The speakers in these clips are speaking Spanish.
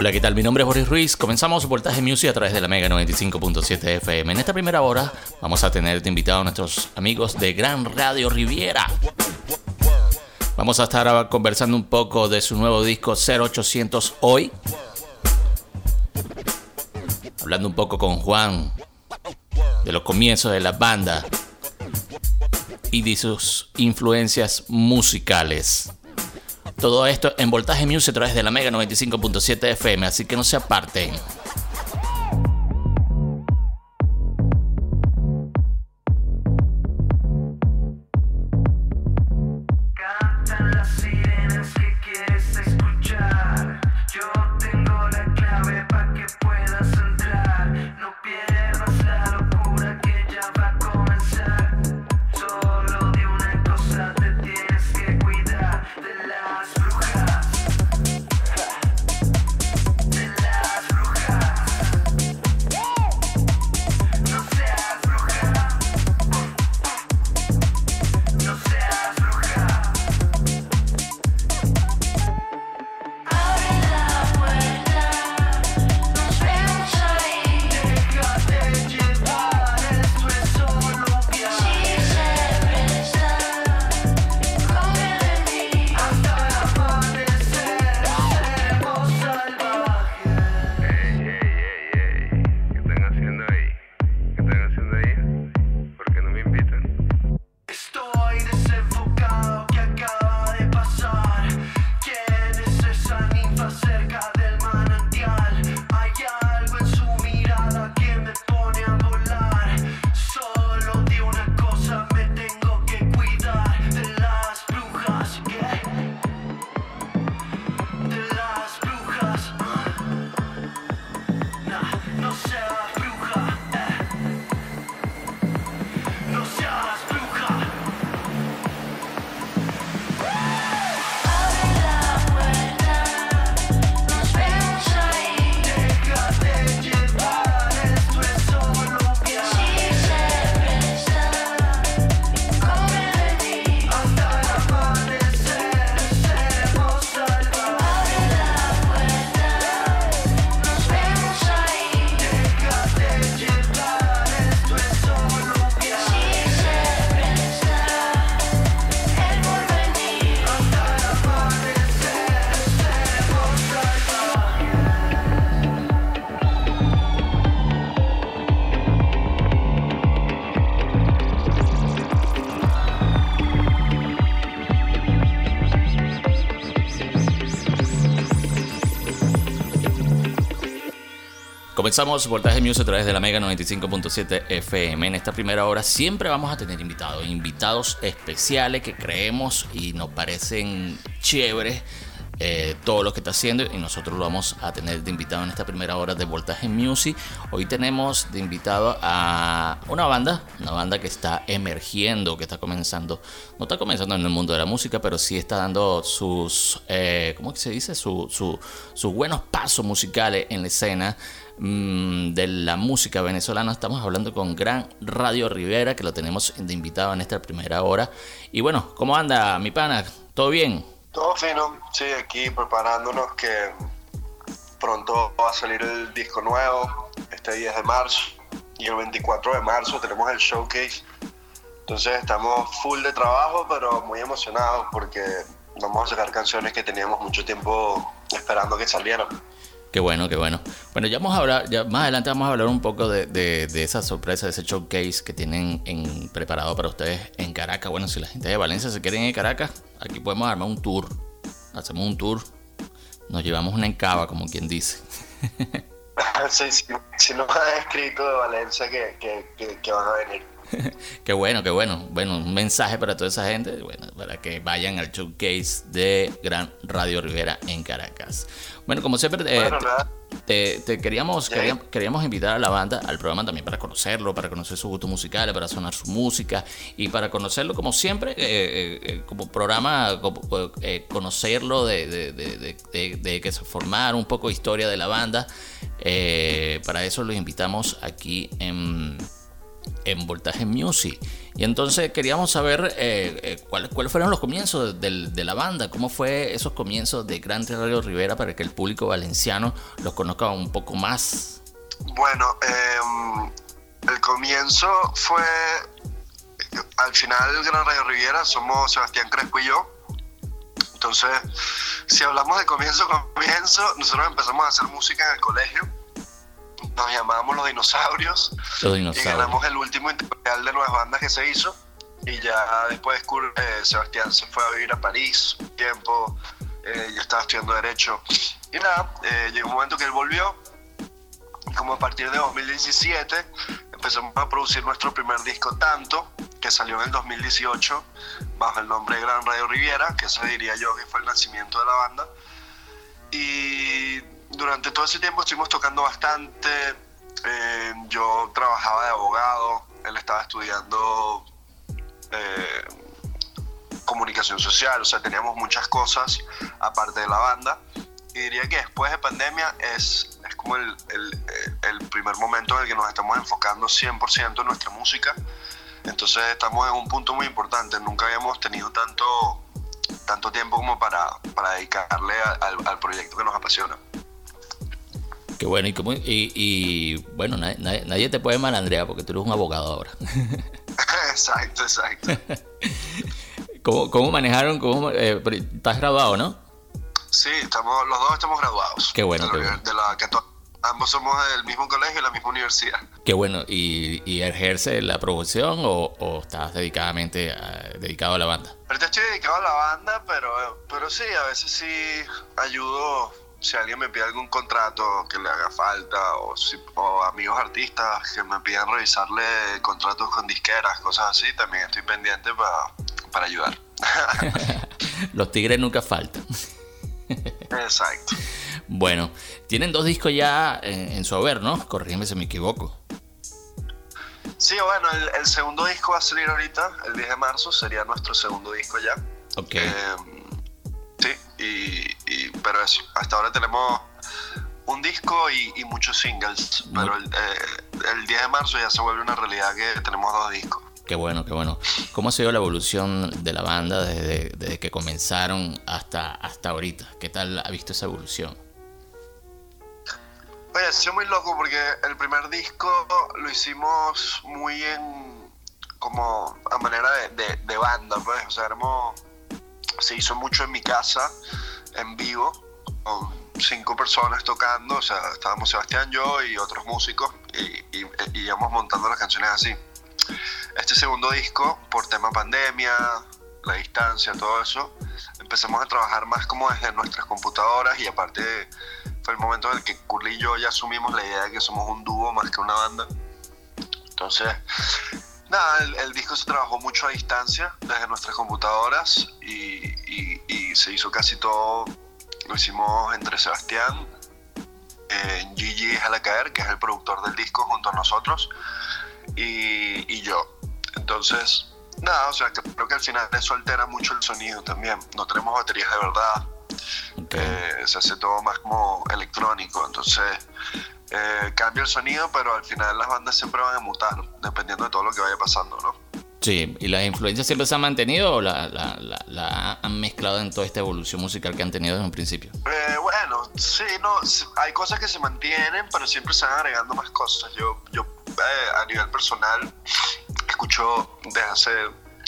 Hola, ¿qué tal? Mi nombre es Boris Ruiz. Comenzamos Voltaje Music a través de la Mega 95.7 FM. En esta primera hora vamos a tener de invitado a nuestros amigos de Gran Radio Riviera. Vamos a estar conversando un poco de su nuevo disco 0800 Hoy. Hablando un poco con Juan de los comienzos de la banda y de sus influencias musicales. Todo esto en Voltaje Music a través de la Mega 95.7 FM, así que no se aparten. Comenzamos Voltaje Music a través de la Mega 95.7 FM. En esta primera hora siempre vamos a tener invitados, invitados especiales que creemos y nos parecen chéveres eh, todo lo que está haciendo y nosotros lo vamos a tener de invitado en esta primera hora de Voltaje Music. Hoy tenemos de invitado a una banda, una banda que está emergiendo, que está comenzando, no está comenzando en el mundo de la música, pero sí está dando sus, eh, ¿cómo se dice? sus buenos pasos musicales en la escena. Mm, de la música venezolana. Estamos hablando con Gran Radio Rivera, que lo tenemos de invitado en esta primera hora. Y bueno, ¿cómo anda mi pana? ¿Todo bien? Todo fino, sí, aquí preparándonos que pronto va a salir el disco nuevo, este 10 de marzo, y el 24 de marzo tenemos el showcase. Entonces estamos full de trabajo, pero muy emocionados porque vamos a sacar canciones que teníamos mucho tiempo esperando que salieran. Qué bueno, qué bueno. Bueno, ya vamos a hablar, ya más adelante vamos a hablar un poco de, de, esa sorpresa, de ese showcase que tienen en, preparado para ustedes en Caracas. Bueno, si la gente de Valencia se quiere ir a Caracas, aquí podemos armar un tour. Hacemos un tour, nos llevamos una encaba, como quien dice. sí, sí, si nos han escrito de Valencia que, que, que van a venir. qué bueno, qué bueno. Bueno, un mensaje para toda esa gente, bueno, para que vayan al showcase de Gran Radio Rivera en Caracas. Bueno, como siempre, eh, te, queríamos, queríamos, invitar a la banda al programa también para conocerlo, para conocer su gusto musical, para sonar su música y para conocerlo como siempre, eh, eh, como programa, conocerlo, de, de, que se formar un poco historia de la banda. para eso los invitamos aquí en en Voltaje Music. Y entonces queríamos saber eh, cuáles fueron los comienzos de, la banda, cómo fue esos comienzos de Gran Radio Rivera para que el público valenciano los conozca un poco más. Bueno, em, el comienzo fue, al final Gran Radio Rivera somos Sebastián Crespo y yo. Entonces, si hablamos de comienzo, comienzo, nosotros empezamos a hacer música en el colegio. Nos llamábamos Los Dinosaurios. Los Dinosaurios. Y ganamos el último integral de nuevas bandas que se hizo. Y ya después eh, Sebastián se fue a vivir a París un tiempo. Eh, yo estaba estudiando Derecho. Y nada, eh, llegó un momento que él volvió. Como a partir de 2017 empezamos a producir nuestro primer disco Tanto, que salió en el 2018 bajo el nombre de Gran Radio Riviera, que eso diría yo que fue el nacimiento de la banda. Y durante todo ese tiempo estuvimos tocando bastante. Eh, yo trabajaba de abogado, él estaba estudiando eh, comunicación social, o sea, teníamos muchas cosas aparte de la banda. Y diría que después de pandemia es, es como el, el, el primer momento en el que nos estamos enfocando 100% en nuestra música entonces estamos en un punto muy importante. Nunca habíamos tenido tanto, tanto tiempo como para, para dedicarle al, proyecto que nos apasiona. Qué bueno, y, y, bueno, nadie, te puede Andrea, porque tú eres un abogado ahora. exacto, exacto. ¿Cómo, cómo manejaron? Cómo, eh, estás graduado, ¿no? Sí, estamos, los dos estamos graduados. Qué bueno. De, qué bueno. de la, Ambos somos del mismo colegio y la misma universidad. Qué bueno. ¿Y, y ejerce la producción o, estás dedicadamente dedicado a la banda? Ahorita estoy dedicado a la banda, pero, pero sí, a veces sí ayudo. Si alguien me pide algún contrato que le haga falta, o, o amigos artistas que me pidan revisarle contratos con disqueras, cosas así, también estoy pendiente para ayudar. Los tigres nunca faltan. Exacto. Bueno, tienen dos discos ya en, su haber, ¿no? Corrígeme si me equivoco. Sí, bueno, el, segundo disco va a salir ahorita, el 10 de marzo, sería nuestro segundo disco ya. Ok. Em, y, pero eso, hasta ahora tenemos un disco y, muchos singles, pero el, eh, el 10 de marzo ya se vuelve una realidad que tenemos dos discos. Qué bueno, qué bueno. ¿Cómo ha sido la evolución de la banda desde, desde, que comenzaron hasta, hasta ahorita? ¿Qué tal ha visto esa evolución? Oye, ha sido muy loco porque el primer disco lo hicimos muy en. como a manera de, de, banda, pues. O sea, se hizo mucho en mi casa, en vivo, con cinco personas tocando. O sea, estábamos Sebastián, yo y otros músicos, y, y íbamos montando las canciones así. Este segundo disco, por tema pandemia, la distancia, todo eso, empezamos a trabajar más como desde nuestras computadoras y aparte fue el momento en el que Curly y yo ya asumimos la idea de que somos un dúo más que una banda. Entonces, nada, el, disco se trabajó mucho a distancia desde nuestras computadoras y, se hizo casi todo, lo hicimos entre Sebastián, eh, Gigi Jalacaer, que es el productor del disco junto a nosotros, y, yo. Entonces, nada, o sea, que creo que al final eso altera mucho el sonido también. No tenemos baterías de verdad. Eh, se hace todo más como electrónico, entonces eh, cambia el sonido, pero al final las bandas siempre van a mutar, dependiendo de todo lo que vaya pasando, ¿no? Sí, ¿y las influencias siempre se han mantenido o la, la, la, han mezclado en toda esta evolución musical que han tenido desde un principio? Eh, bueno, sí, no, hay cosas que se mantienen, pero siempre se van agregando más cosas. Yo, yo eh, a nivel personal, escucho desde hace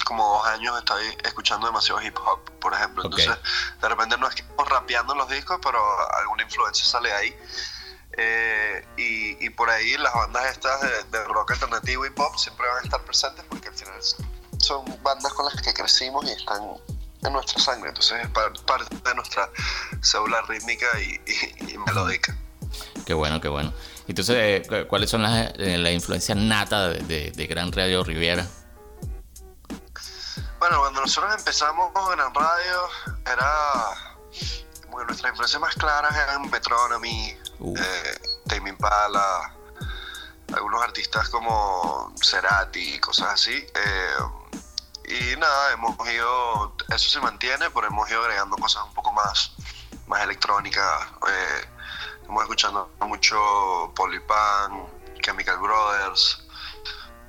como dos años estoy escuchando demasiado hip hop, por ejemplo. Entonces, de repente no es que estamos rapeando los discos, pero alguna influencia sale ahí. Eh, y, por ahí las bandas estas de, rock alternativo y pop siempre van a estar presentes porque al final son bandas con las que crecimos y están en nuestra sangre. Entonces es parte de nuestra célula rítmica y melódica. Qué bueno, qué bueno. Entonces, eh, ¿cuáles son las, eh, la influencias nata de, Gran Radio Riviera? Bueno, cuando nosotros empezamos Gran Radio, era. Bueno, nuestras influencias más claras eran Metronomy, eh, Tame Impala, algunos artistas como Cerati, cosas así. y nada, hemos ido. Eso se mantiene, pero hemos ido agregando cosas un poco más, más electrónicas. Eh, estamos escuchando mucho Polypan, Chemical Brothers,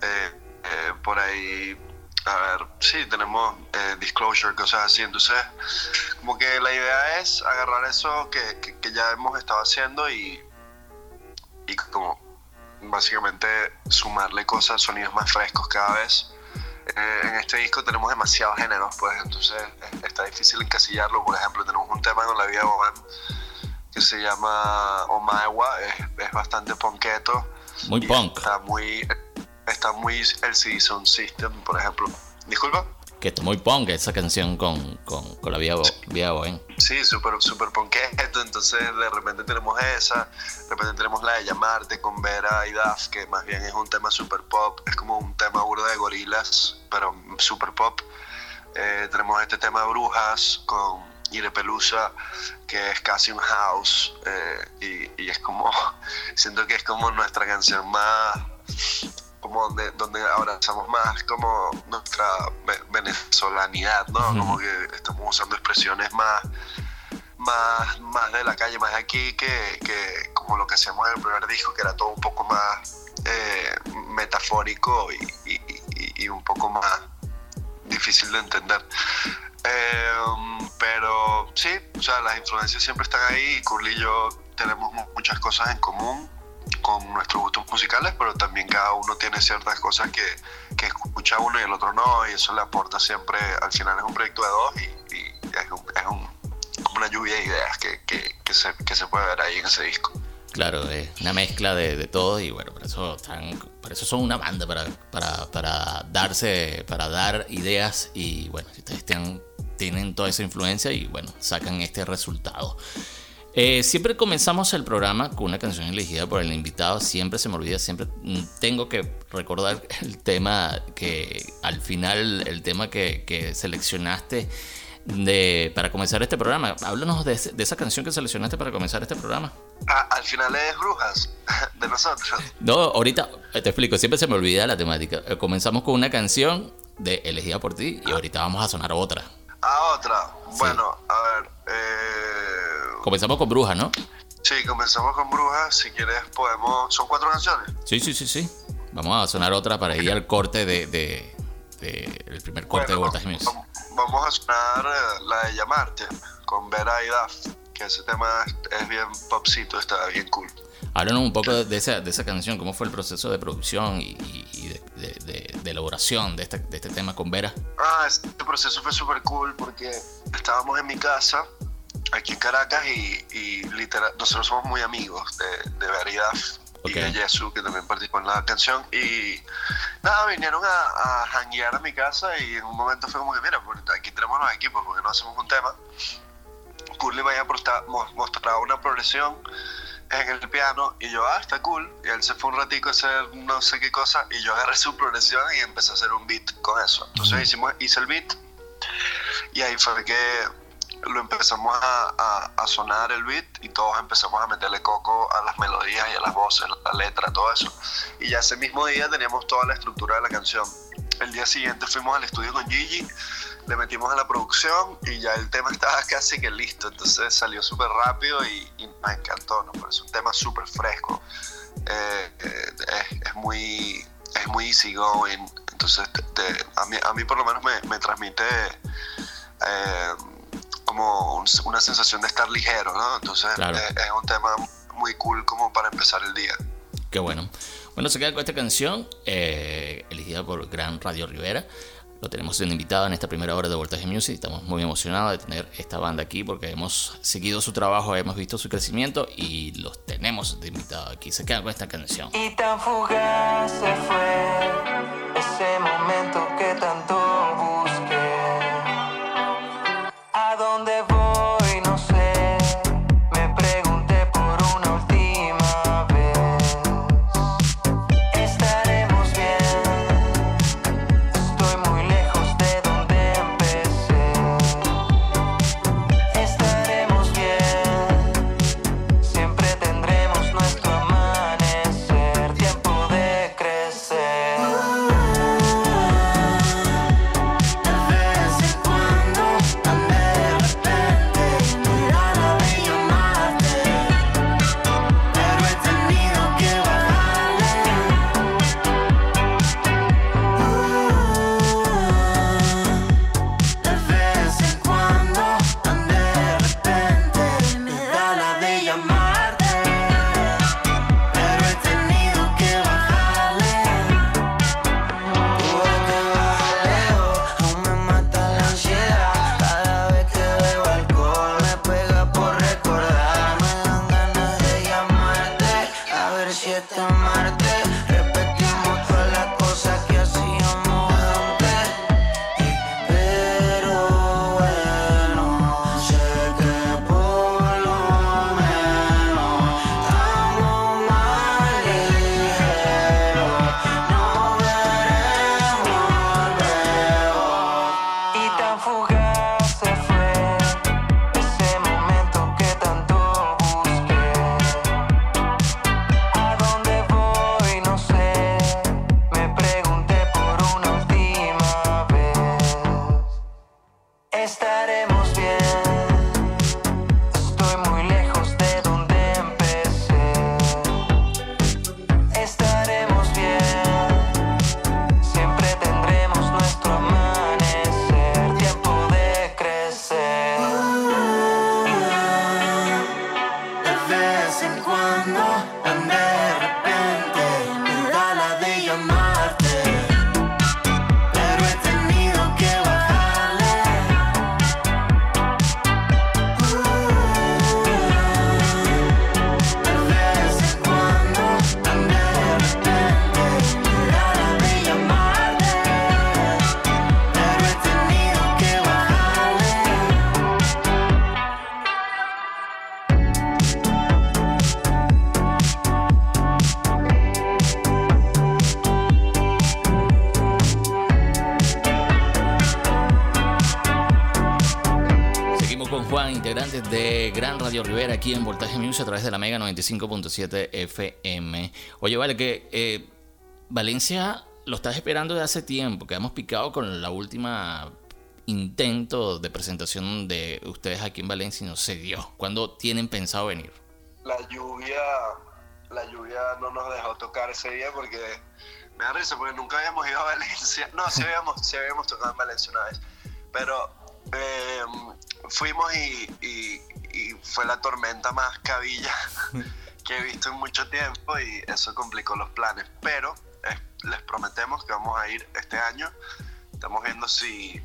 eh, eh, por ahí a ver, sí, tenemos eh, disclosure, cosas así. Entonces, como que la idea es agarrar eso que, que, ya hemos estado haciendo y, y como básicamente sumarle cosas, sonidos más frescos cada vez. Eh, en este disco tenemos demasiados géneros, pues entonces está difícil encasillarlo. Por ejemplo, tenemos un tema con la vida de que se llama Omaewa, es, es bastante ponqueto. Muy punk. Está muy está muy el Sound System, por ejemplo. Disculpa. Que está muy punk esa canción con, con, con la vía, vía Sí, súper super ponqueto. Entonces, de repente tenemos esa. De repente tenemos la de Llamarte con Vera y Daf, que más bien es un tema super pop. Es como un tema burdo de gorilas, pero super pop. Eh, tenemos este tema de Brujas con Ire Pelusa, que es casi un house. Eh, y, y es como. Siento que es como nuestra canción más como donde, donde abrazamos más como nuestra venezolanidad, ¿no? Como que estamos usando expresiones más, más, más de la calle, más de aquí, que, que, como lo que hacíamos en el primer disco, que era todo un poco más eh, metafórico y, y, y, un poco más difícil de entender. Em, pero sí, o sea, las influencias siempre están ahí y Curly y yo tenemos muchas cosas en común con nuestros gustos musicales, pero también cada uno tiene ciertas cosas que, que escucha uno y el otro no, y eso le aporta siempre, al final es un proyecto de dos y, es, un, es un, una lluvia de ideas que, que, que, se, que se puede ver ahí en ese disco. Claro, es una mezcla de, de todo y bueno, por eso, están, por eso son una banda, para, para, para darse, para dar ideas y bueno, si ustedes tienen, tienen toda esa influencia y bueno, sacan este resultado. Eh, siempre comenzamos el programa con una canción elegida por el invitado. Siempre se me olvida, siempre tengo que recordar el tema que al final, el tema que, seleccionaste de, para comenzar este programa. Háblanos de, esa canción que seleccionaste para comenzar este programa. Ah, al final es Brujas, de nosotros. No, ahorita te explico, siempre se me olvida la temática. Eh, comenzamos con una canción de elegida por ti y ahorita vamos a sonar otra. Ah, otra. Bueno, a ver. Eh Comenzamos con Brujas, ¿no? Sí, comenzamos con Brujas. Si quieres, podemos. ¿Son cuatro canciones? Sí, sí, sí, sí. Vamos a sonar otra para ir al corte de. de, el primer corte de Voltaje Music. Vamos a sonar eh, la de Llamarte con Vera y Duff, que ese tema es bien popcito, está bien cool. Háblanos un poco de esa, de esa canción, cómo fue el proceso de producción y, de, de, elaboración de este, de este tema con Vera. Ah, este proceso fue súper cool porque estábamos en mi casa aquí en Caracas y, literal, nosotros somos muy amigos de, de Veridad y de Jesús, que también participó en la canción. Y nada, vinieron a, a janguear a mi casa y en un momento fue como que, mira, pues, aquí tenemos los equipos, porque no hacemos un tema. Curly me había mostrado una progresión en el piano y yo, ah, está cool. Y él se fue un ratico a hacer no sé qué cosa y yo agarré su progresión y empecé a hacer un beat con eso. Entonces hicimos, hice el beat y ahí fue que lo empezamos a, a, sonar el beat y todos empezamos a meterle coco a las melodías y a las voces, la letra, todo eso. Y ya ese mismo día teníamos toda la estructura de la canción. El día siguiente fuimos al estudio con Gigi, le metimos a la producción y ya el tema estaba casi que listo. Entonces salió súper rápido y, me encantó, ¿no? es un tema súper fresco. Eh, eh, es, muy es muy easy going. Entonces a, mí, a mí por lo menos me, me transmite... Eh, como una sensación de estar ligero, ¿no? Entonces eh, es, un tema muy cool como para empezar el día. Qué bueno. Bueno, se queda con esta canción, eh, elegida por Gran Radio Rivera. Lo tenemos en invitado en esta primera hora de Voltaje Music. Estamos muy emocionados de tener esta banda aquí porque hemos seguido su trabajo, hemos visto su crecimiento y los tenemos de invitado aquí. Se queda con esta canción. Y tan fugaz se fue ese momento que tanto aquí en Voltaje Music a través de la Mega 95.7 FM. Oye, vale, que eh, Valencia lo estás esperando de hace tiempo, que hemos picado con la última intento de presentación de ustedes aquí en Valencia y no se dio. ¿Cuándo tienen pensado venir? La lluvia, la lluvia no nos dejó tocar ese día porque me da risa porque nunca habíamos ido a Valencia. No, sí habíamos, sí habíamos tocado en Valencia una vez, pero eh, fuimos y, fue la tormenta más cabilla que he visto en mucho tiempo y eso complicó los planes. Pero eh, les prometemos que vamos a ir este año. Estamos viendo si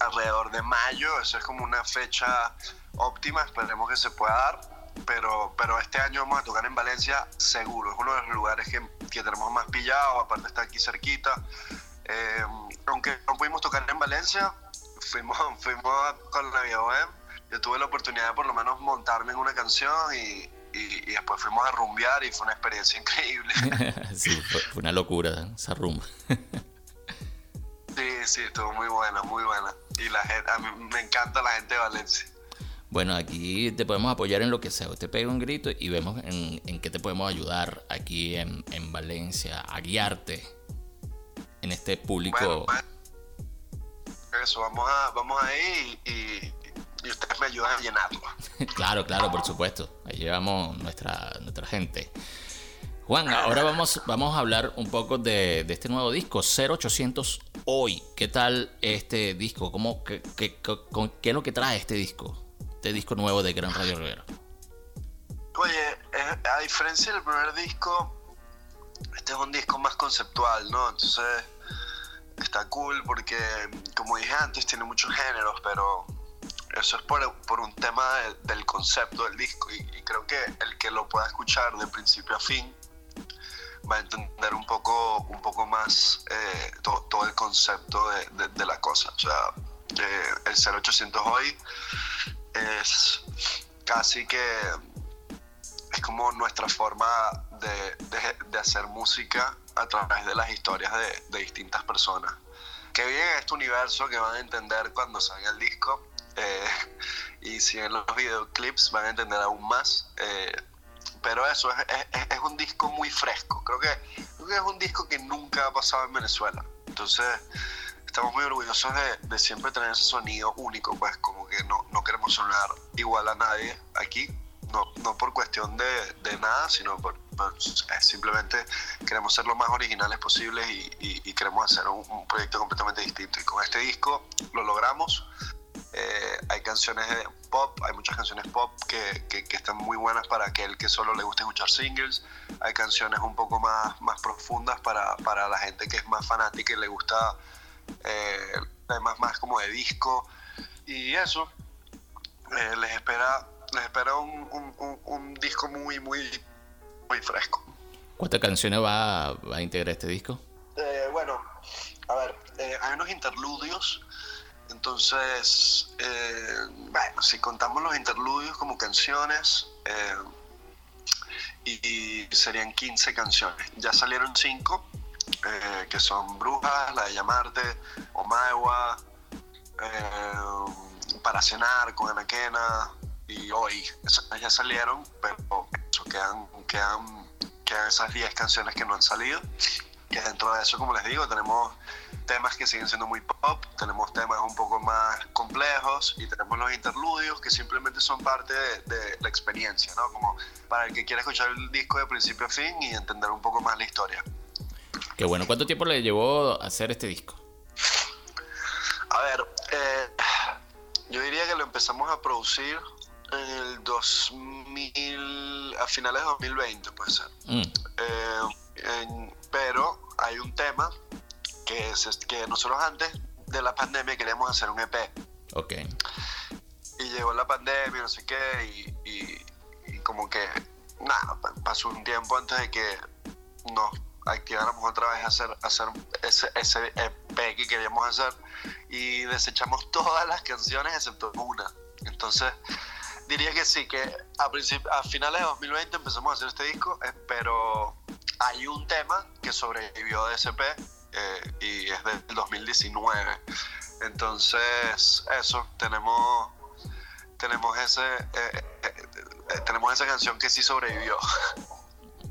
alrededor de mayo, eso es como una fecha óptima, esperemos que se pueda dar. Pero, pero este año vamos a tocar en Valencia seguro, es uno de los lugares que, que tenemos más pillado, aparte está aquí cerquita. Eh, aunque no pudimos tocar en Valencia, fuimos, fuimos con la vieja Yo tuve la oportunidad de por lo menos montarme en una canción y, y, después fuimos a rumbear y fue una experiencia increíble. sí, fue, una locura esa rumba. sí, sí, estuvo muy buena, muy buena. Y la gente, a mí me encanta la gente de Valencia. Bueno, aquí te podemos apoyar en lo que sea. Usted pega un grito y vemos en, en qué te podemos ayudar aquí en, en, Valencia, a guiarte en este público. Bueno, eso, vamos a, vamos ahí y, y ustedes me ayudan a llenarlo. claro, claro, por supuesto. Ahí llevamos nuestra, nuestra gente. Juan, ahora vamos, vamos a hablar un poco de, de, este nuevo disco, 0800 Hoy. ¿Qué tal este disco? ¿Cómo, qué, qué, qué, es lo que trae este disco? Este disco nuevo de Gran Radio Rivera. Oye, a diferencia del primer disco, este es un disco más conceptual, ¿no? Entonces está cool porque, como dije antes, tiene muchos géneros, pero eso es por, por un tema de, del concepto del disco y, y, creo que el que lo pueda escuchar de principio a fin va a entender un poco, un poco más eh, to, todo el concepto de, de, de, la cosa. O sea, eh, el 0800 hoy es casi que es como nuestra forma de, de hacer música a través de las historias de, distintas personas que viven en este universo que van a entender cuando salga el disco eh, y si en los videoclips van a entender aún más. Eh, pero eso, es, es, es, un disco muy fresco. Creo que, creo que, es un disco que nunca ha pasado en Venezuela. Entonces, estamos muy orgullosos de, de siempre tener ese sonido único, pues como que no, no queremos sonar igual a nadie aquí. No, no por cuestión de, de nada, sino por, simplemente queremos ser lo más originales posibles y, y, y queremos hacer un, un proyecto completamente distinto. Y con este disco lo logramos. Eh, hay canciones pop, hay muchas canciones pop que, que, que, están muy buenas para aquel que solo le gusta escuchar singles. Hay canciones un poco más, más profundas para, para la gente que es más fanática y le gusta eh, temas más como de disco. Y eso, eh, les espera, les espera un, un, un, un, disco muy, muy, muy fresco. ¿Cuántas canciones va, va a integrar este disco? Eh, bueno, a ver, hay unos interludios entonces, eh, bueno, si contamos los interludios como canciones, eh, y, serían 15 canciones. Ya salieron 5, eh, que son Brujas, la de Llamarte, Omaewa, Para Cenar con Anaquena y Hoy. Esas ya salieron, pero quedan, quedan, quedan esas 10 canciones que no han salido. Que dentro de eso, como les digo, tenemos temas que siguen siendo muy pop, tenemos temas un poco más complejos y tenemos los interludios que simplemente son parte de, de, la experiencia, ¿no? Como para el que quiera escuchar el disco de principio a fin y entender un poco más la historia. Qué bueno, ¿cuánto tiempo le llevó hacer este disco? A ver, eh, yo diría que lo empezamos a producir en el 2000, a finales de 2020 puede ser. Mm. Eh, en, pero hay un tema que, es, que nosotros antes de la pandemia queríamos hacer un EP. Ok. Y llegó la pandemia, no sé qué, y, y, y como que, nada, pasó un tiempo antes de que nos activáramos otra vez a hacer, a hacer ese, ese EP que queríamos hacer y desechamos todas las canciones excepto una. Entonces, diría que sí, que a, a finales de 2020 empezamos a hacer este disco, eh, pero hay un tema que sobrevivió de ese EP eh, y es del 2019. Entonces, eso, tenemos tenemos ese eh, eh, tenemos esa canción que sí sobrevivió.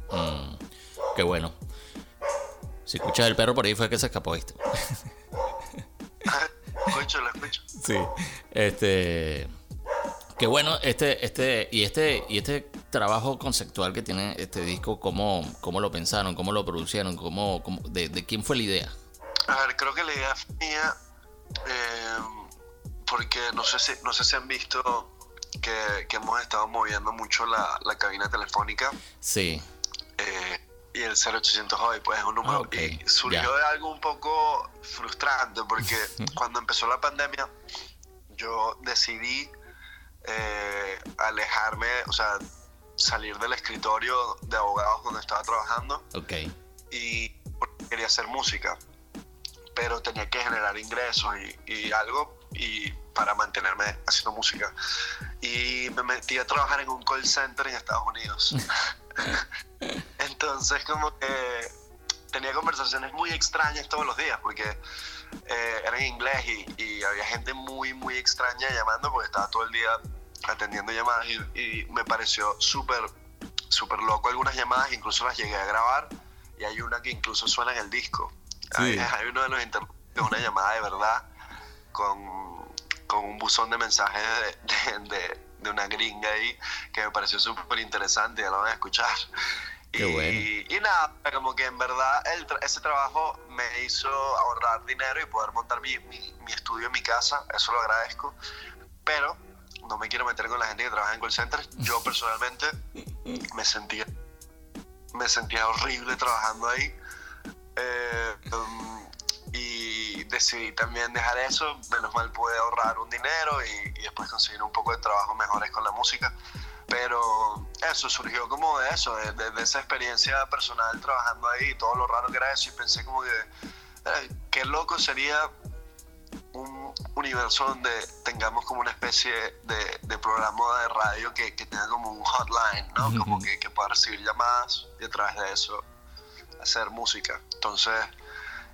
Mm, qué bueno. Si escuchas el perro por ahí fue que se escapó, ¿viste? escucho, lo escucho. Sí. Este. Qué bueno, este, este, y este, y este trabajo conceptual que tiene este disco, ¿cómo, cómo lo pensaron, cómo lo producieron, cómo, cómo- de, de quién fue la idea? A ver, creo que la idea fue mía, eh, porque no sé si, no sé si han visto que, que hemos estado moviendo mucho la, la cabina telefónica. Sí, eh, y el 0800 hoy, pues es un número. Ah, ok, Y surgió de algo un poco frustrante, porque cuando empezó la pandemia, yo decidí eh, alejarme, o sea, salir del escritorio de abogados donde estaba trabajando ok. y quería hacer música, pero tenía que generar ingresos y, y algo y para mantenerme haciendo música. Y me metí a trabajar en un call center en Estados Unidos. Entonces como que tenía conversaciones muy extrañas todos los días porque eh, era en inglés y, y había gente muy, muy extraña llamando porque estaba todo el día atendiendo llamadas y, y me pareció súper, súper loco algunas llamadas, incluso las llegué a grabar y hay una que incluso suena en el disco. Sí. Hay, hay uno de los interludios, una llamada de verdad con, con un buzón de mensajes de, de- de- de una gringa ahí que me pareció súper interesante, ya lo van a escuchar. Qué y, bueno. y nada, como que en verdad el ese trabajo me hizo ahorrar dinero y poder montar mi, mi- mi estudio en mi casa, eso lo agradezco, pero no me quiero meter con la gente que trabaja en call centers. Yo personalmente me sentía, me sentía horrible trabajando ahí. Eh, um, y decidí también dejar eso. Menos mal pude ahorrar un dinero y, y después conseguir un poco de trabajo mejores con la música. Pero eso surgió como de eso, de, de- de esa experiencia personal trabajando ahí y todo lo raro que era eso. Y pensé como que, eh, qué loco sería un universo donde tengamos como una especie de, de programa de radio que, que tenga como un hotline, ¿no? Como que, que pueda recibir llamadas y a través de eso hacer música. Entonces,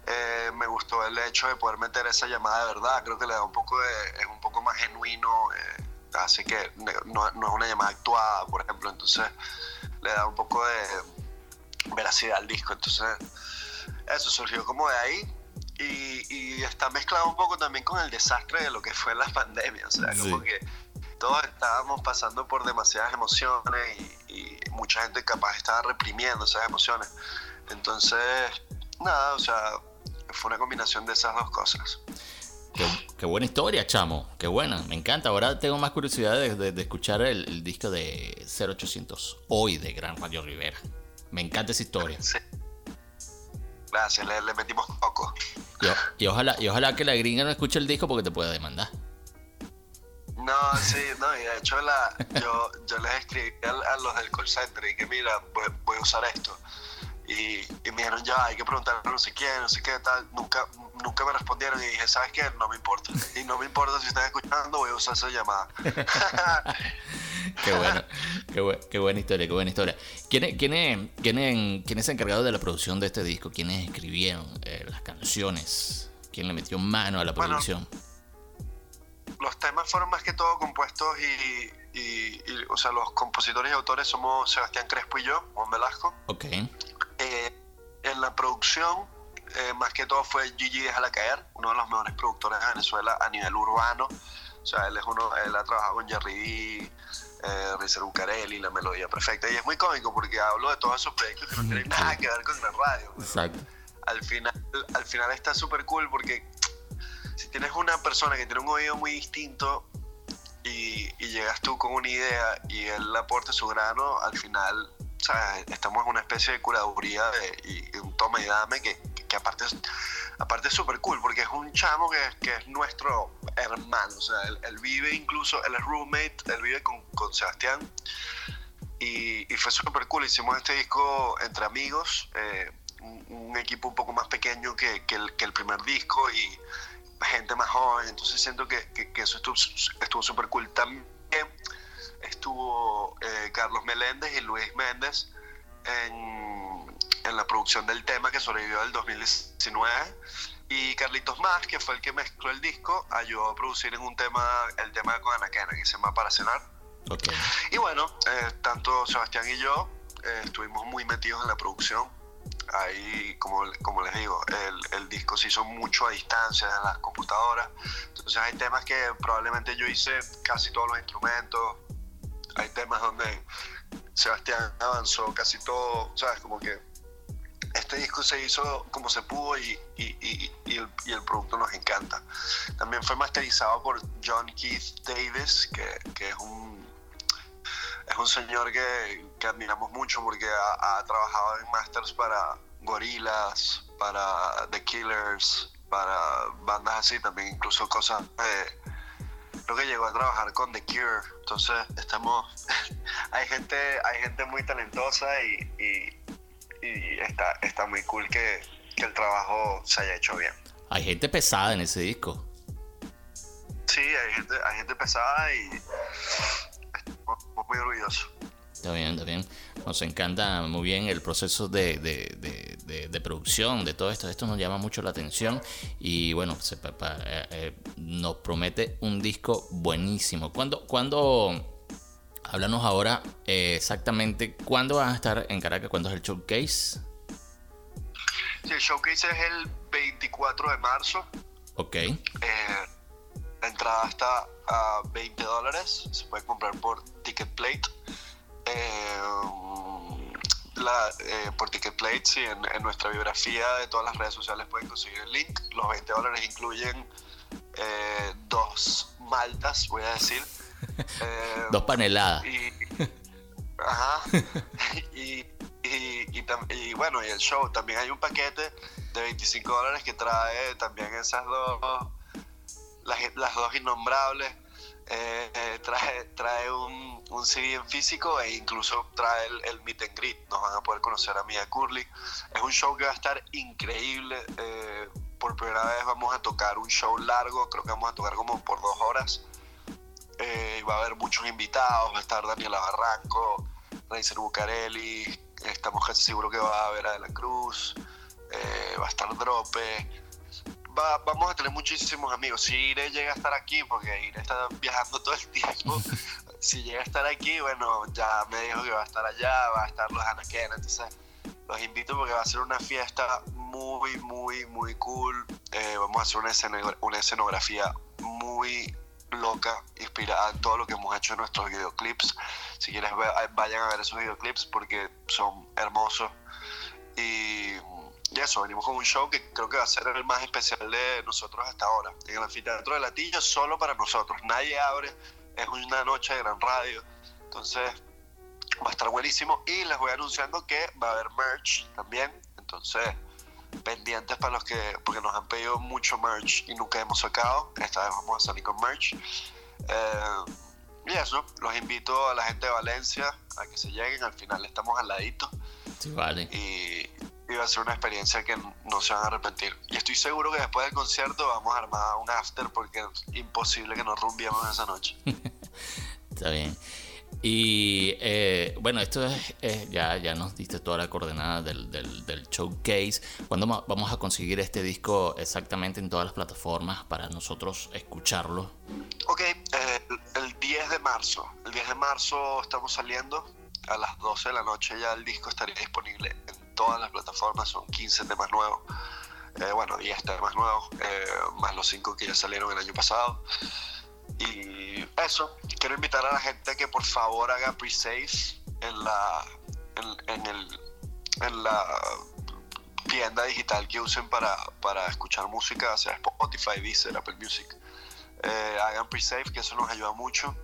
eh, me gustó el hecho de poder meter esa llamada de verdad. Creo que le da un poco de, es un poco más genuino, eh, hace que no, no es una llamada actuada, por ejemplo. Entonces, le da un poco de veracidad al disco. Entonces, eso surgió como de ahí. Y, y está mezclado un poco también con el desastre de lo que fue la pandemia. O sea, como Sí. que todos estábamos pasando por demasiadas emociones y, y mucha gente capaz estaba reprimiendo esas emociones. Entonces, nada, o sea, fue una combinación de esas dos cosas. Qué, qué buena historia, chamo. Qué buena. Me encanta. Ahora tengo más curiosidad de, de- de escuchar el, el disco de 0800 hoy de Gran Radio Rivera. Me encanta esa historia. Sí. Gracias, le, le metimos poco. Y, ojalá, y ojalá que la gringa no escuche el disco porque te puede demandar. No, sí, no, y de hecho la, yo, yo les escribí a, a los del call center y que mira, voy, voy a usar esto. Y, y me dijeron, ya, hay que preguntarle a no sé quién, no sé qué, tal. Nunca, nunca me respondieron y dije, ¿sabes qué? No me importa. Y no me importa si están escuchando, voy a usar esa llamada. Qué bueno. Qué, bu- qué buena historia, qué buena historia. ¿Quién es, quién, es, quién, es, quién es encargado de la producción de este disco? ¿Quiénes escribieron eh, las canciones? ¿Quién le metió mano a la Bueno, producción? los temas fueron más que todo compuestos y, y- y, o sea, los compositores y autores somos Sebastián Crespo y yo, Juan Velasco. Ok. Eh, en la producción, eh, más que todo fue Gigi Déjala Caer, uno de los mejores productores de Venezuela a nivel urbano. O sea, él es uno, él ha trabajado con Jerry eh, Rizer Bucarelli, La Melodía Perfecta. Y es muy cómico porque hablo de todos esos proyectos que no tienen nada que ver con la radio. pero Exacto. al final, al final está súper cool porque si tienes una persona que tiene un oído muy distinto y, y llegas tú con una idea y él aporta su grano, al final sea, estamos en una especie de curaduría de- y, un toma y dame que, que- aparte es aparte es súper cool porque es un chamo que, que es nuestro hermano, o sea, él, él vive incluso, él es roommate, él vive con, con Sebastián y, y fue súper cool. Hicimos este disco entre amigos, eh, un, un equipo un poco más pequeño que, que el, que el primer disco y gente más joven. Entonces siento que, que- que eso estuvo estuvo súper cool. También estuvo eh, Carlos Meléndez y Luis Méndez en, en la producción del tema que sobrevivió del 2019. Y Carlitos Más, que fue el que mezcló el disco, ayudó a producir en un tema, el tema con Anaquena, que se llama Para Cenar. Okay. Y bueno, eh, tanto Sebastián y yo eh, estuvimos muy metidos en la producción. Ahí, como, como les digo, el, el, disco se hizo mucho a distancia en las computadoras. Entonces hay temas que probablemente yo hice casi todos los instrumentos. Hay temas donde Sebastián avanzó casi todo, ¿sabes? Como que este disco se hizo como se pudo y, y, y, y, el, y, el, producto nos encanta. También fue masterizado por John Keith Davis, que, que es un es un señor que, que admiramos mucho porque ha, ha, trabajado en masters para Gorillaz, para The Killers, para bandas así, también incluso cosas creo que llegó a trabajar con The Cure. Entonces estamos hay gente hay gente muy talentosa y, y está, está muy cool que, que, el trabajo se haya hecho bien. Hay gente pesada en ese disco. Sí, hay gente, hay gente pesada y estamos muy orgullosos. Está bien, está bien. Nos encanta muy bien el proceso de, de, de, de, de producción de todo esto. Esto nos llama mucho la atención y bueno, se, pa, eh, eh, nos promete un disco buenísimo. ¿Cuándo, cuándo Háblanos ahora eh, exactamente cuándo van a estar en Caracas, cuándo es el showcase. Sí, el showcase es el 24 de marzo. Ok. Eh, la entrada está a 20 dólares. Se puede comprar por Ticketplate. Eh, la, eh, por Ticketplate, sí, en, en, nuestra biografía de todas las redes sociales pueden conseguir el link. Los 20 dólares incluyen eh, dos maltas, voy a decir. Eh, Dos paneladas. Y, ajá. y, y, y, y, bueno, y el show. También hay un paquete de 25 dólares que trae también esas dos, las, las dos innombrables. Eh, eh, trae, trae un, un, CD en físico e incluso trae el, el, meet and greet. Nos van a poder conocer a Mia Curly. Es un show que va a estar increíble. Eh, por primera vez vamos a tocar un show largo. Creo que vamos a tocar como por dos horas. Eh, va a haber muchos invitados, va a estar Daniela Barranco, Reiser Bucarelli, estamos casi seguros que va a haber a De la Cruz, eh, va a estar Drope. Va, vamos a tener muchísimos amigos. Si Ire llega a estar aquí, porque Ire está viajando todo el tiempo, si llega a estar aquí, bueno, ya me dijo que va a estar allá, va a estar los Anaquena, entonces los invito porque va a ser una fiesta muy, muy, muy cool. Eh, vamos a hacer una, escena, una escenografía muy loca, inspirada en todo lo que hemos hecho en nuestros videoclips. Si quieres, vayan a ver esos videoclips porque son hermosos. Y, y, eso, venimos con un show que creo que va a ser el más especial de nosotros hasta ahora. En el anfiteatro de Latillo, solo para nosotros. Nadie abre, es una noche de gran radio. Entonces, va a estar buenísimo. Y les voy anunciando que va a haber merch también. Entonces, pendientes para los que, porque nos han pedido mucho merch y nunca hemos sacado. Esta vez vamos a salir con merch. Eh, y eso, los invito a la gente de Valencia a que se lleguen. Al final estamos al ladito. Sí, vale. Y, y, va a ser una experiencia que no se van a arrepentir. Y estoy seguro que después del concierto vamos a armar un after porque es imposible que nos rumbiemos esa noche. Está bien. Y eh, bueno, esto es, eh, ya, ya nos diste toda la coordenada del, del, del, showcase. ¿Cuándo vamos a conseguir este disco exactamente en todas las plataformas para nosotros escucharlo? Ok, eh, el 10 de marzo. El 10 de marzo estamos saliendo. A las 12 de la noche ya el disco estaría disponible en todas las plataformas. Son 15 temas nuevos. bueno, 10 temas nuevos, más los 5 que ya salieron el año pasado. Y eso, quiero invitar a la gente que por favor haga pre-save en la, en, en, el, en la tienda digital que usen para, para escuchar música, sea Spotify, Deezer, Apple Music. Eh, hagan pre-save, que eso nos ayuda mucho.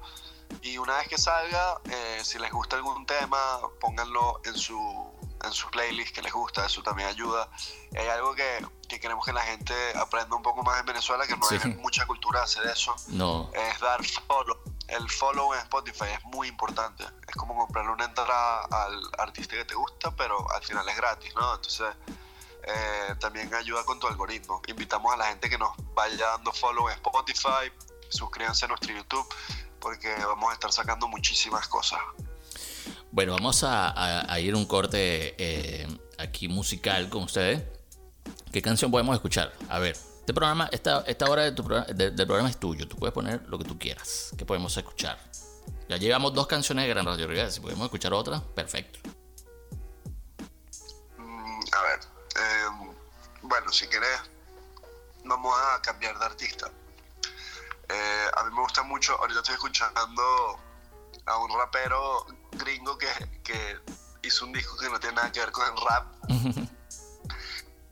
Y una vez que salga, eh, si les gusta algún tema, pónganlo en su, en su playlist que les gusta, eso también ayuda. Y hay algo que, que, queremos que la gente aprenda un poco más en Venezuela, que no sí. hay mucha cultura de hacer eso. No. Es dar follow. El follow en Spotify es muy importante. Es como comprarle una entrada al artista que te gusta, pero al final es gratis, ¿no? Entonces, eh, también ayuda con tu algoritmo. Invitamos a la gente que nos vaya dando follow en Spotify, suscríbanse a nuestro YouTube, porque vamos a estar sacando muchísimas cosas. Bueno, vamos a, ir un corte eh, aquí musical con ustedes. ¿Qué canción podemos escuchar? A ver, este programa, esta, esta hora del programa es tuyo. Tú puedes poner lo que tú quieras. ¿Qué podemos escuchar? Ya llevamos dos canciones de Gran Radio Rivera. Si podemos escuchar otra, perfecto. Mm, a ver, eh, bueno, si querés, vamos a cambiar de artista. Eh, a mí me gusta mucho, ahorita estoy escuchando a un rapero gringo que, que hizo un disco que no tiene nada que ver con el rap.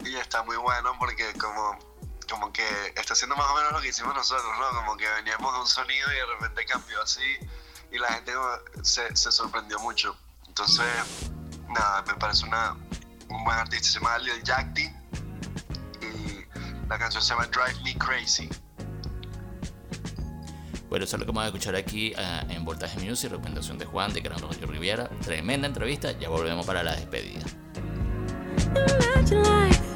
y está muy bueno porque como, como que está haciendo más o menos lo que hicimos nosotros, ¿no? Como que veníamos de un sonido y de repente cambió así y la gente se, se sorprendió mucho. Entonces, nada, me parece una, un buen artista, se llama Lil Yachty y la canción se llama Drive Me Crazy. Bueno, eso es lo que vamos a escuchar aquí eh, en Voltaje Music, recomendación de Juan de Gran Radio Riviera. Tremenda entrevista. Ya volvemos para la despedida. Imagine life,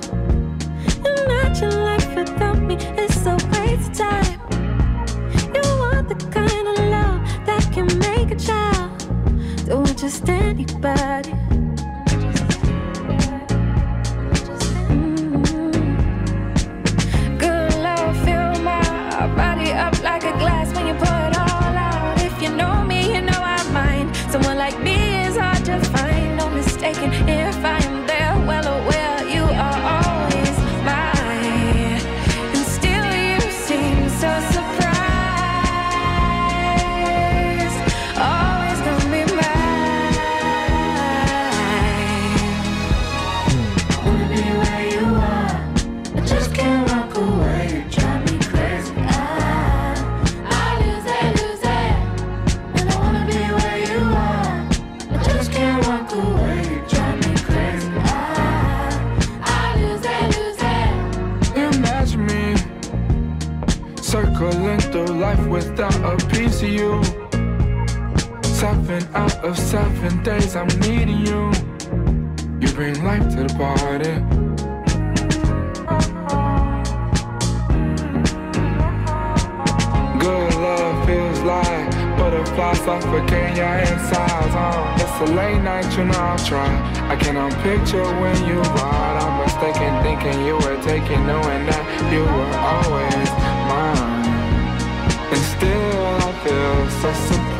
of you. Seven out of seven days I'm needing you. You bring life to the party. Good love feels like butterflies suffocating your insides. Uh. It's a late night, you know I'll try. I cannot picture when you ride. I'm mistaken, thinking you were taking, knowing that you were always mine feels so simple.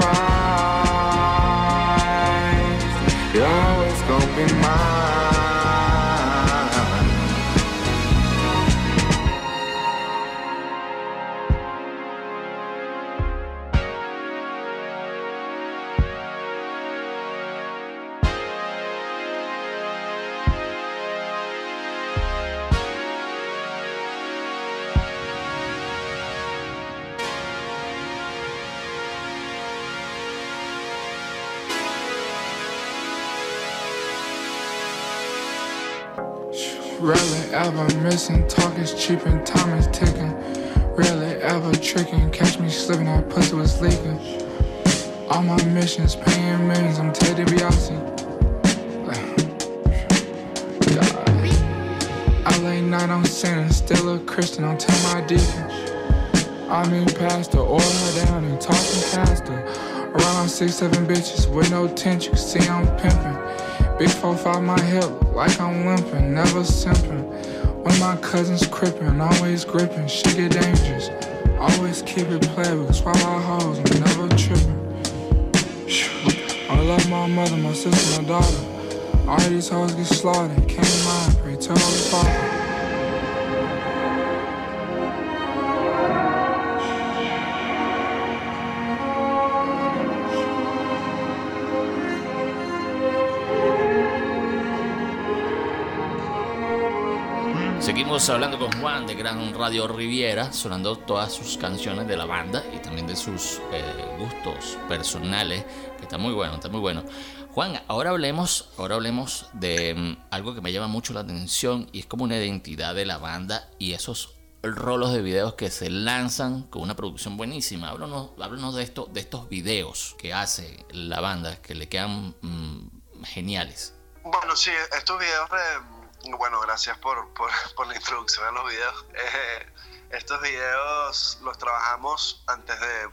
Ever missing, talk is cheap and time is ticking. Rarely ever tricking, catch me slipping, that pussy was leaking. All my missions, paying millions, I'm Ted DiBiase. God. LA night, I'm sinning, still a Christian, I'm tell my deacon. I mean, pastor, her down and talking past her. Around six, seven bitches with no tent, you can see I'm pimping. Big four, five, my hip, like I'm limping, never simping. When my cousins crippin', always gripping, shit get dangerous. Always keep it playable, swallow hoes, I'm never tripping. I love my mother, my sister, my daughter. All these hoes get slaughtered, can't mind, pray tell the father. Seguimos hablando con Juan de Gran Radio Riviera, sonando todas sus canciones de la banda y también de sus eh, gustos personales, que está muy bueno, está muy bueno. Juan, ahora hablemos, ahora hablemos de mm, algo que me llama mucho la atención y es como una identidad de la banda y esos rolos de videos que se lanzan con una producción buenísima. Háblanos, háblanos de esto, de estos videos que hace la banda que le quedan mm, geniales. Bueno, sí, estos videos, de- bueno, gracias por, por, por la introducción a los videos. Eh, estos videos los trabajamos antes de...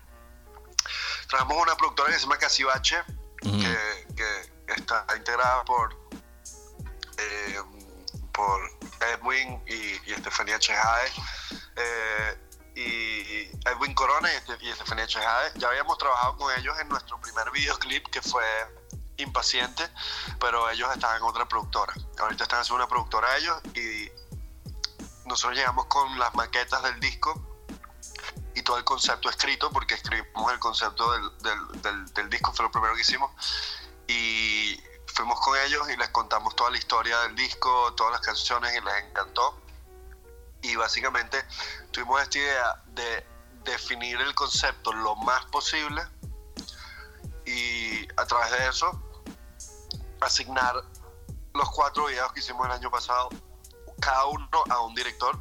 Trabajamos una productora que se llama Casibache, que, que está integrada por, eh, por Edwin y, y Estefanía Chejade. Eh, y Edwin Corona y, y Estefanía Chejade. Ya habíamos trabajado con ellos en nuestro primer videoclip que fue Impaciente, pero ellos estaban en otra productora. Ahorita están haciendo una productora ellos y nosotros llegamos con las maquetas del disco y todo el concepto escrito, porque escribimos el concepto del, del- del- del disco, fue lo primero que hicimos. Y fuimos con ellos y les contamos toda la historia del disco, todas las canciones y les encantó. Y básicamente tuvimos esta idea de definir el concepto lo más posible y a través de eso asignar los cuatro videos que hicimos el año pasado, cada uno a un director,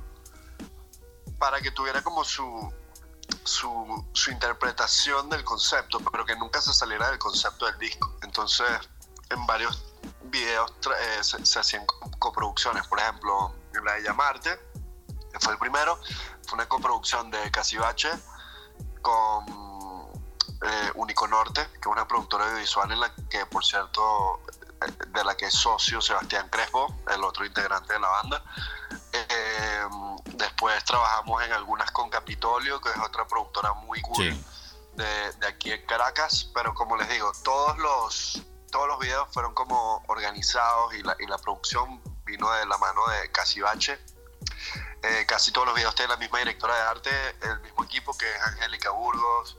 para que tuviera como su, su, interpretación del concepto, pero que nunca se saliera del concepto del disco. Entonces, en varios videos eh, se, hacían co- coproducciones, por ejemplo, en la de Llamarte, que fue el primero, fue una coproducción de Casibache con eh, Único Norte, que es una productora audiovisual en la que, por cierto, de la que es socio Sebastián Crespo, el otro integrante de la banda. Eh, después trabajamos en algunas con Capitolio, que es otra productora muy cool Sí. de, de aquí en Caracas, pero como les digo, todos los, todos los videos fueron como organizados y la, y la producción vino de la mano de Casibache. Eh, casi todos los videos tienen la misma directora de arte, el mismo equipo que es Angélica Burgos,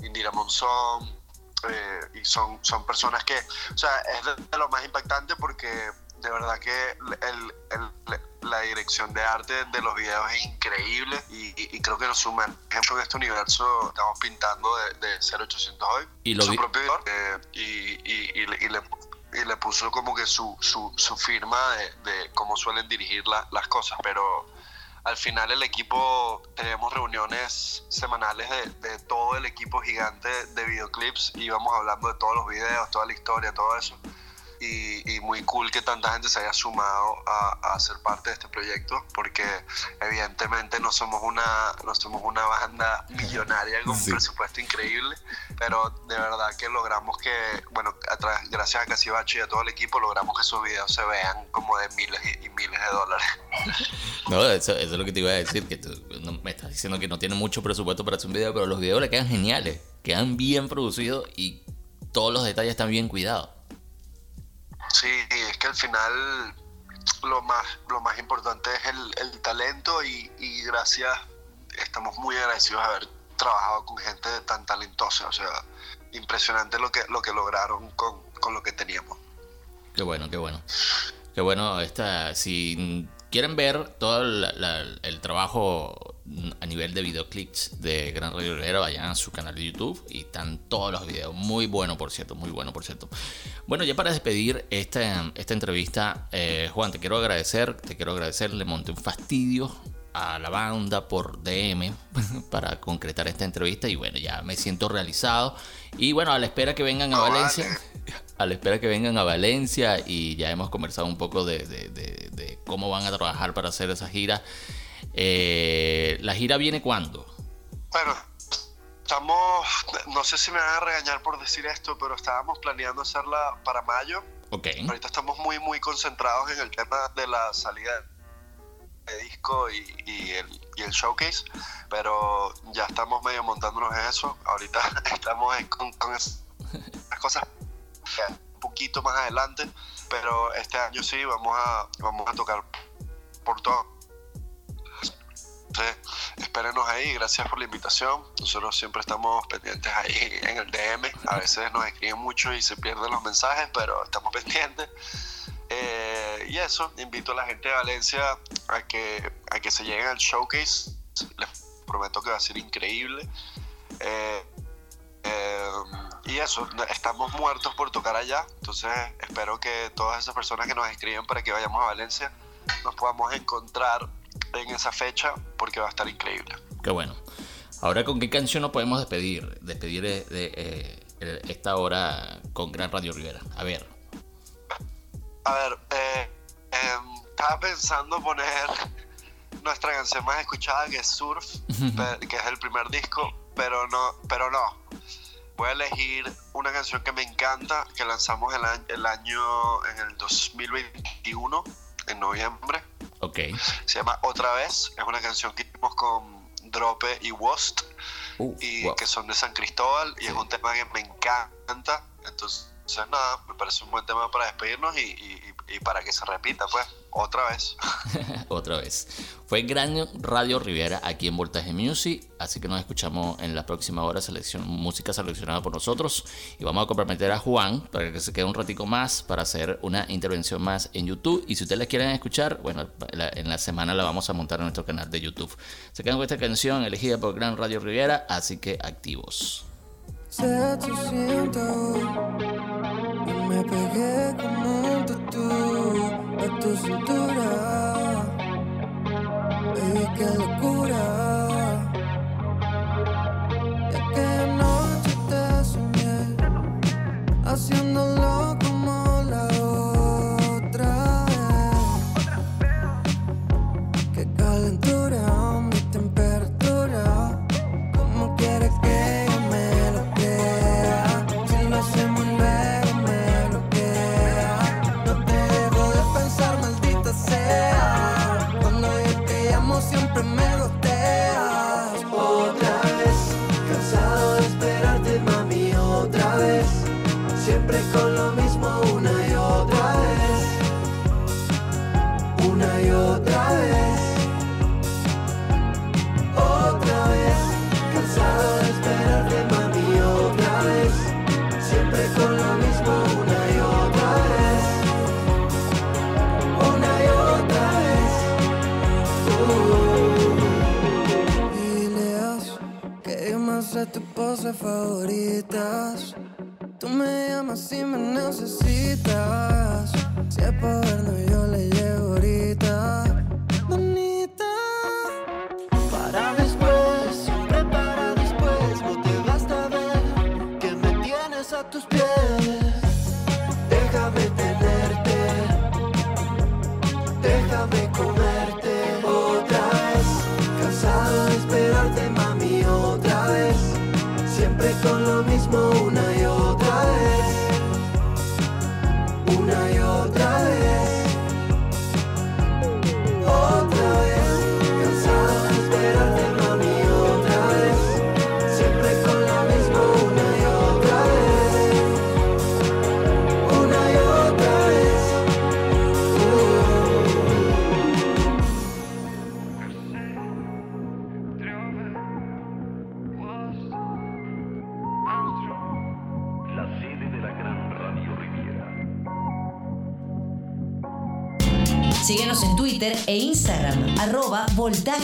Indira Monzón, eh, y son, son personas que, o sea, es de, de lo más impactante porque de verdad que el- el- la dirección de arte de los videos es increíble y, y- y creo que nos suman. Ejemplo en este universo estamos pintando de, de 0800 hoy. Y lo su vi- propio eh, y, y- y le- y le, y le puso como que su, su, su firma de, de cómo suelen dirigir la- las cosas pero al final el equipo tenemos reuniones semanales de, de todo el equipo gigante de videoclips y íbamos hablando de todos los videos, toda la historia, todo eso. Y, y muy cool que tanta gente se haya sumado a, a ser parte de este proyecto porque evidentemente no somos una no somos una banda millonaria con Sí. un presupuesto increíble pero de verdad que logramos que bueno a través- gracias a Casibachi y a todo el equipo logramos que esos videos se vean como de miles y, y miles de dólares No, eso, eso es lo que te iba a decir, que tú no- me estás diciendo que no tiene mucho presupuesto para hacer un video, pero los videos le quedan geniales, quedan bien producidos y todos los detalles están bien cuidados. Sí, es que al final lo más, lo más importante es el, el talento y, y gracias, estamos muy agradecidos de haber trabajado con gente tan talentosa, o sea, impresionante lo que, lo que lograron con, con lo que teníamos. Qué bueno, qué bueno. Qué bueno, esta, si quieren ver todo el trabajo a nivel de videoclips de Gran Radio Rivera, vayan a su canal de YouTube y están todos los videos. Muy bueno, por cierto, muy bueno, por cierto. Bueno, ya para despedir esta, esta entrevista, eh, Juan, te quiero agradecer, te quiero agradecer, le monté un fastidio a la banda por DM para concretar esta entrevista y bueno, ya me siento realizado. Y bueno, a la espera que vengan a No, Valencia vale. a la espera que vengan a Valencia y ya hemos conversado un poco de, de- de- de cómo van a trabajar para hacer esa gira. Eh, ¿La gira viene cuándo? Bueno, estamos, no sé si me van a regañar por decir esto, pero estábamos planeando hacerla para mayo. Ok. Ahorita estamos muy, muy concentrados en el tema de la salida de disco y, y el, y el showcase, pero ya estamos medio montándonos en eso. Ahorita estamos en- con, con esas cosas un poquito más adelante, pero este año sí vamos a, vamos a tocar por todo. Entonces, espérenos ahí, gracias por la invitación. Nosotros siempre estamos pendientes ahí en el DM. A veces nos escriben mucho y se pierden los mensajes, pero estamos pendientes. Eh, y eso, invito a la gente de Valencia a que, a que se lleguen al showcase. Les prometo que va a ser increíble. Eh, eh, y eso, estamos muertos por tocar allá. Entonces, espero que todas esas personas que nos escriben para que vayamos a Valencia nos podamos encontrar en esa fecha porque va a estar increíble. Qué bueno. Ahora, ¿con qué canción nos podemos despedir? Despedir de, de, eh, esta hora con Gran Radio Rivera. A ver. A ver, eh, em, estaba pensando poner nuestra canción más escuchada que es Surf, que es el primer disco, pero no, pero no. Voy a elegir una canción que me encanta, que lanzamos el año, el año en el 2021, en noviembre, Ok. Se llama Otra vez. Es una canción que hicimos con Drope y Wost. Uh, y wow. que son de San Cristóbal. Y Sí. es un tema que me encanta. Entonces, nada, me parece un buen tema para despedirnos y, para que se repita, pues, otra vez. Otra vez. Fue Gran Radio Riviera aquí en Voltaje Music. Así que nos escuchamos en la próxima hora. Selección, música seleccionada por nosotros. Y vamos a comprometer a Juan para que se quede un ratico más para hacer una intervención más en YouTube. Y si ustedes la quieren escuchar, bueno, en la semana la vamos a montar en nuestro canal de YouTube. Se quedan con esta canción elegida por Gran Radio Riviera. Así que activos. Se 800 y me pegué como un tutú a tu cintura. Baby, qué locura. Y aquella noche te soñé haciéndolo como Siempre con lo mismo una y otra vez. Una y otra vez. Otra vez, cansado de esperarte, mami, otra vez. Siempre con lo mismo, una y otra vez. Una y otra vez. Uh. Diles que yo me sé tu pose favoritas.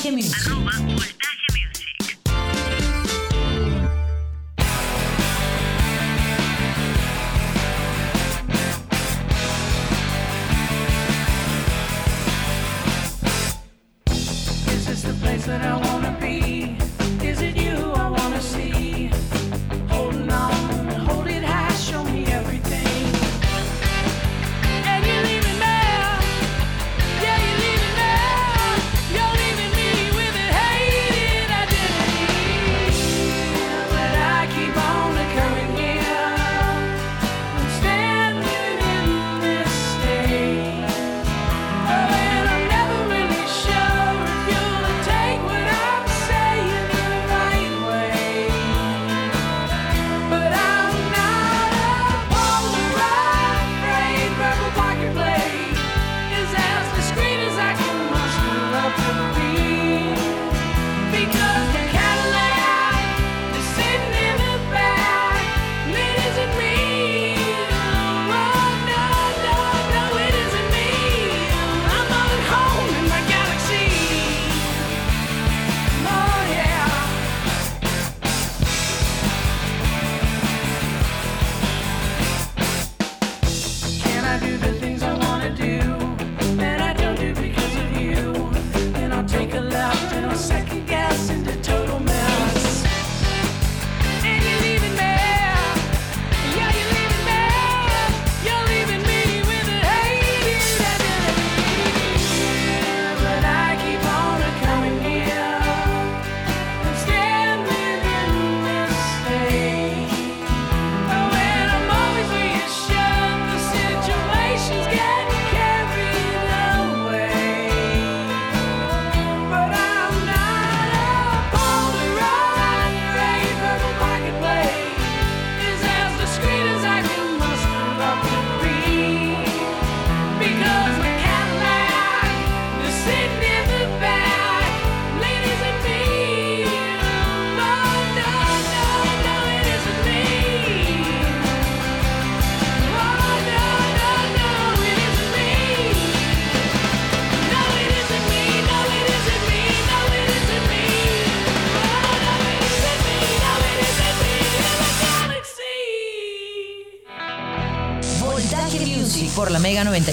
15 minutos.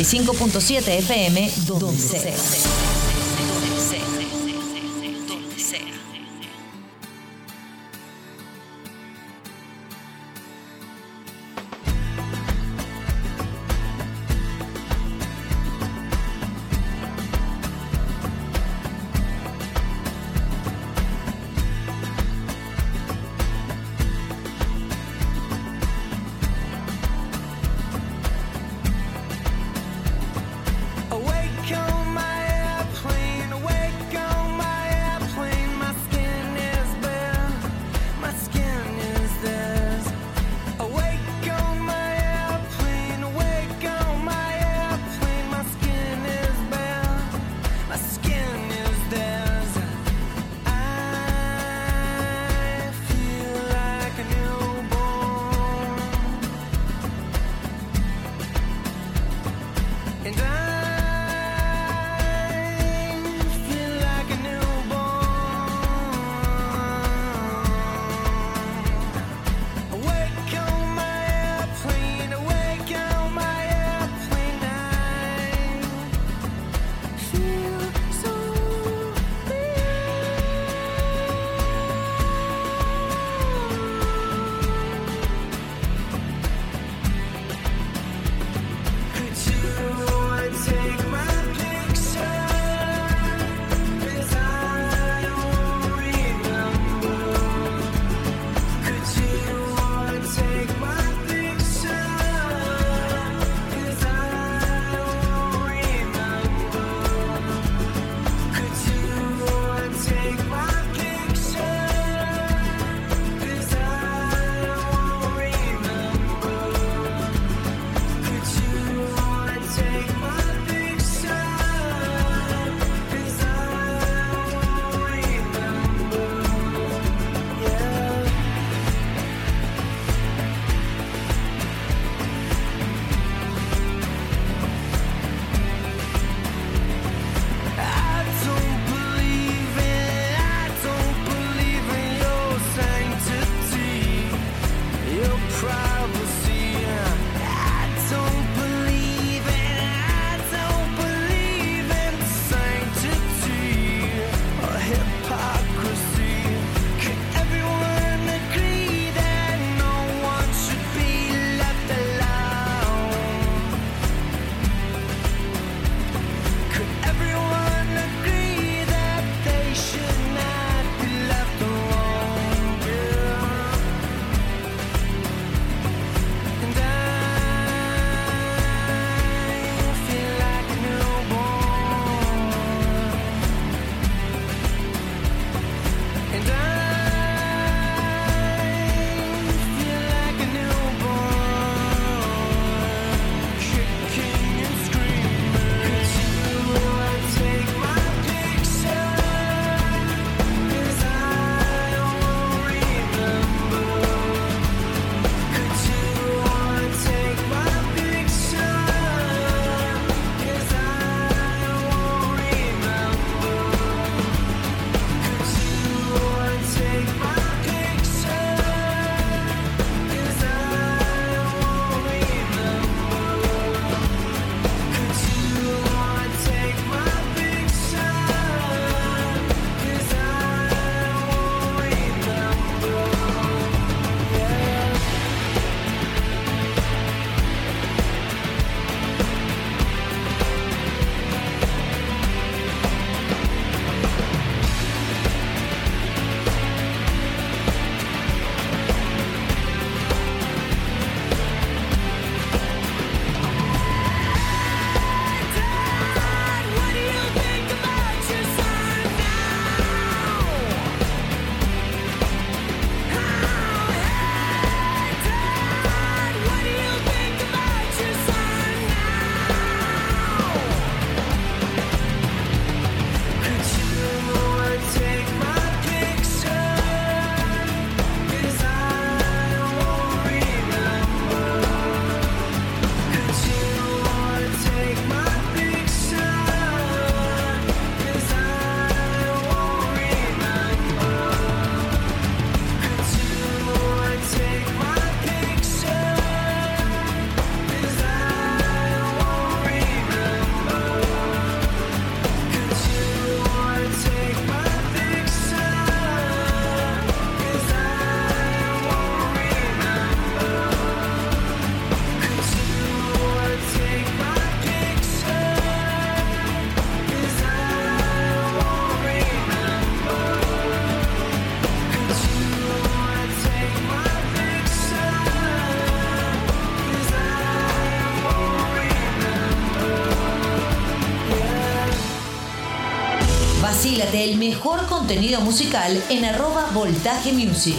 95.7 FM, donde sea. Donde contenido musical en arroba voltaje music.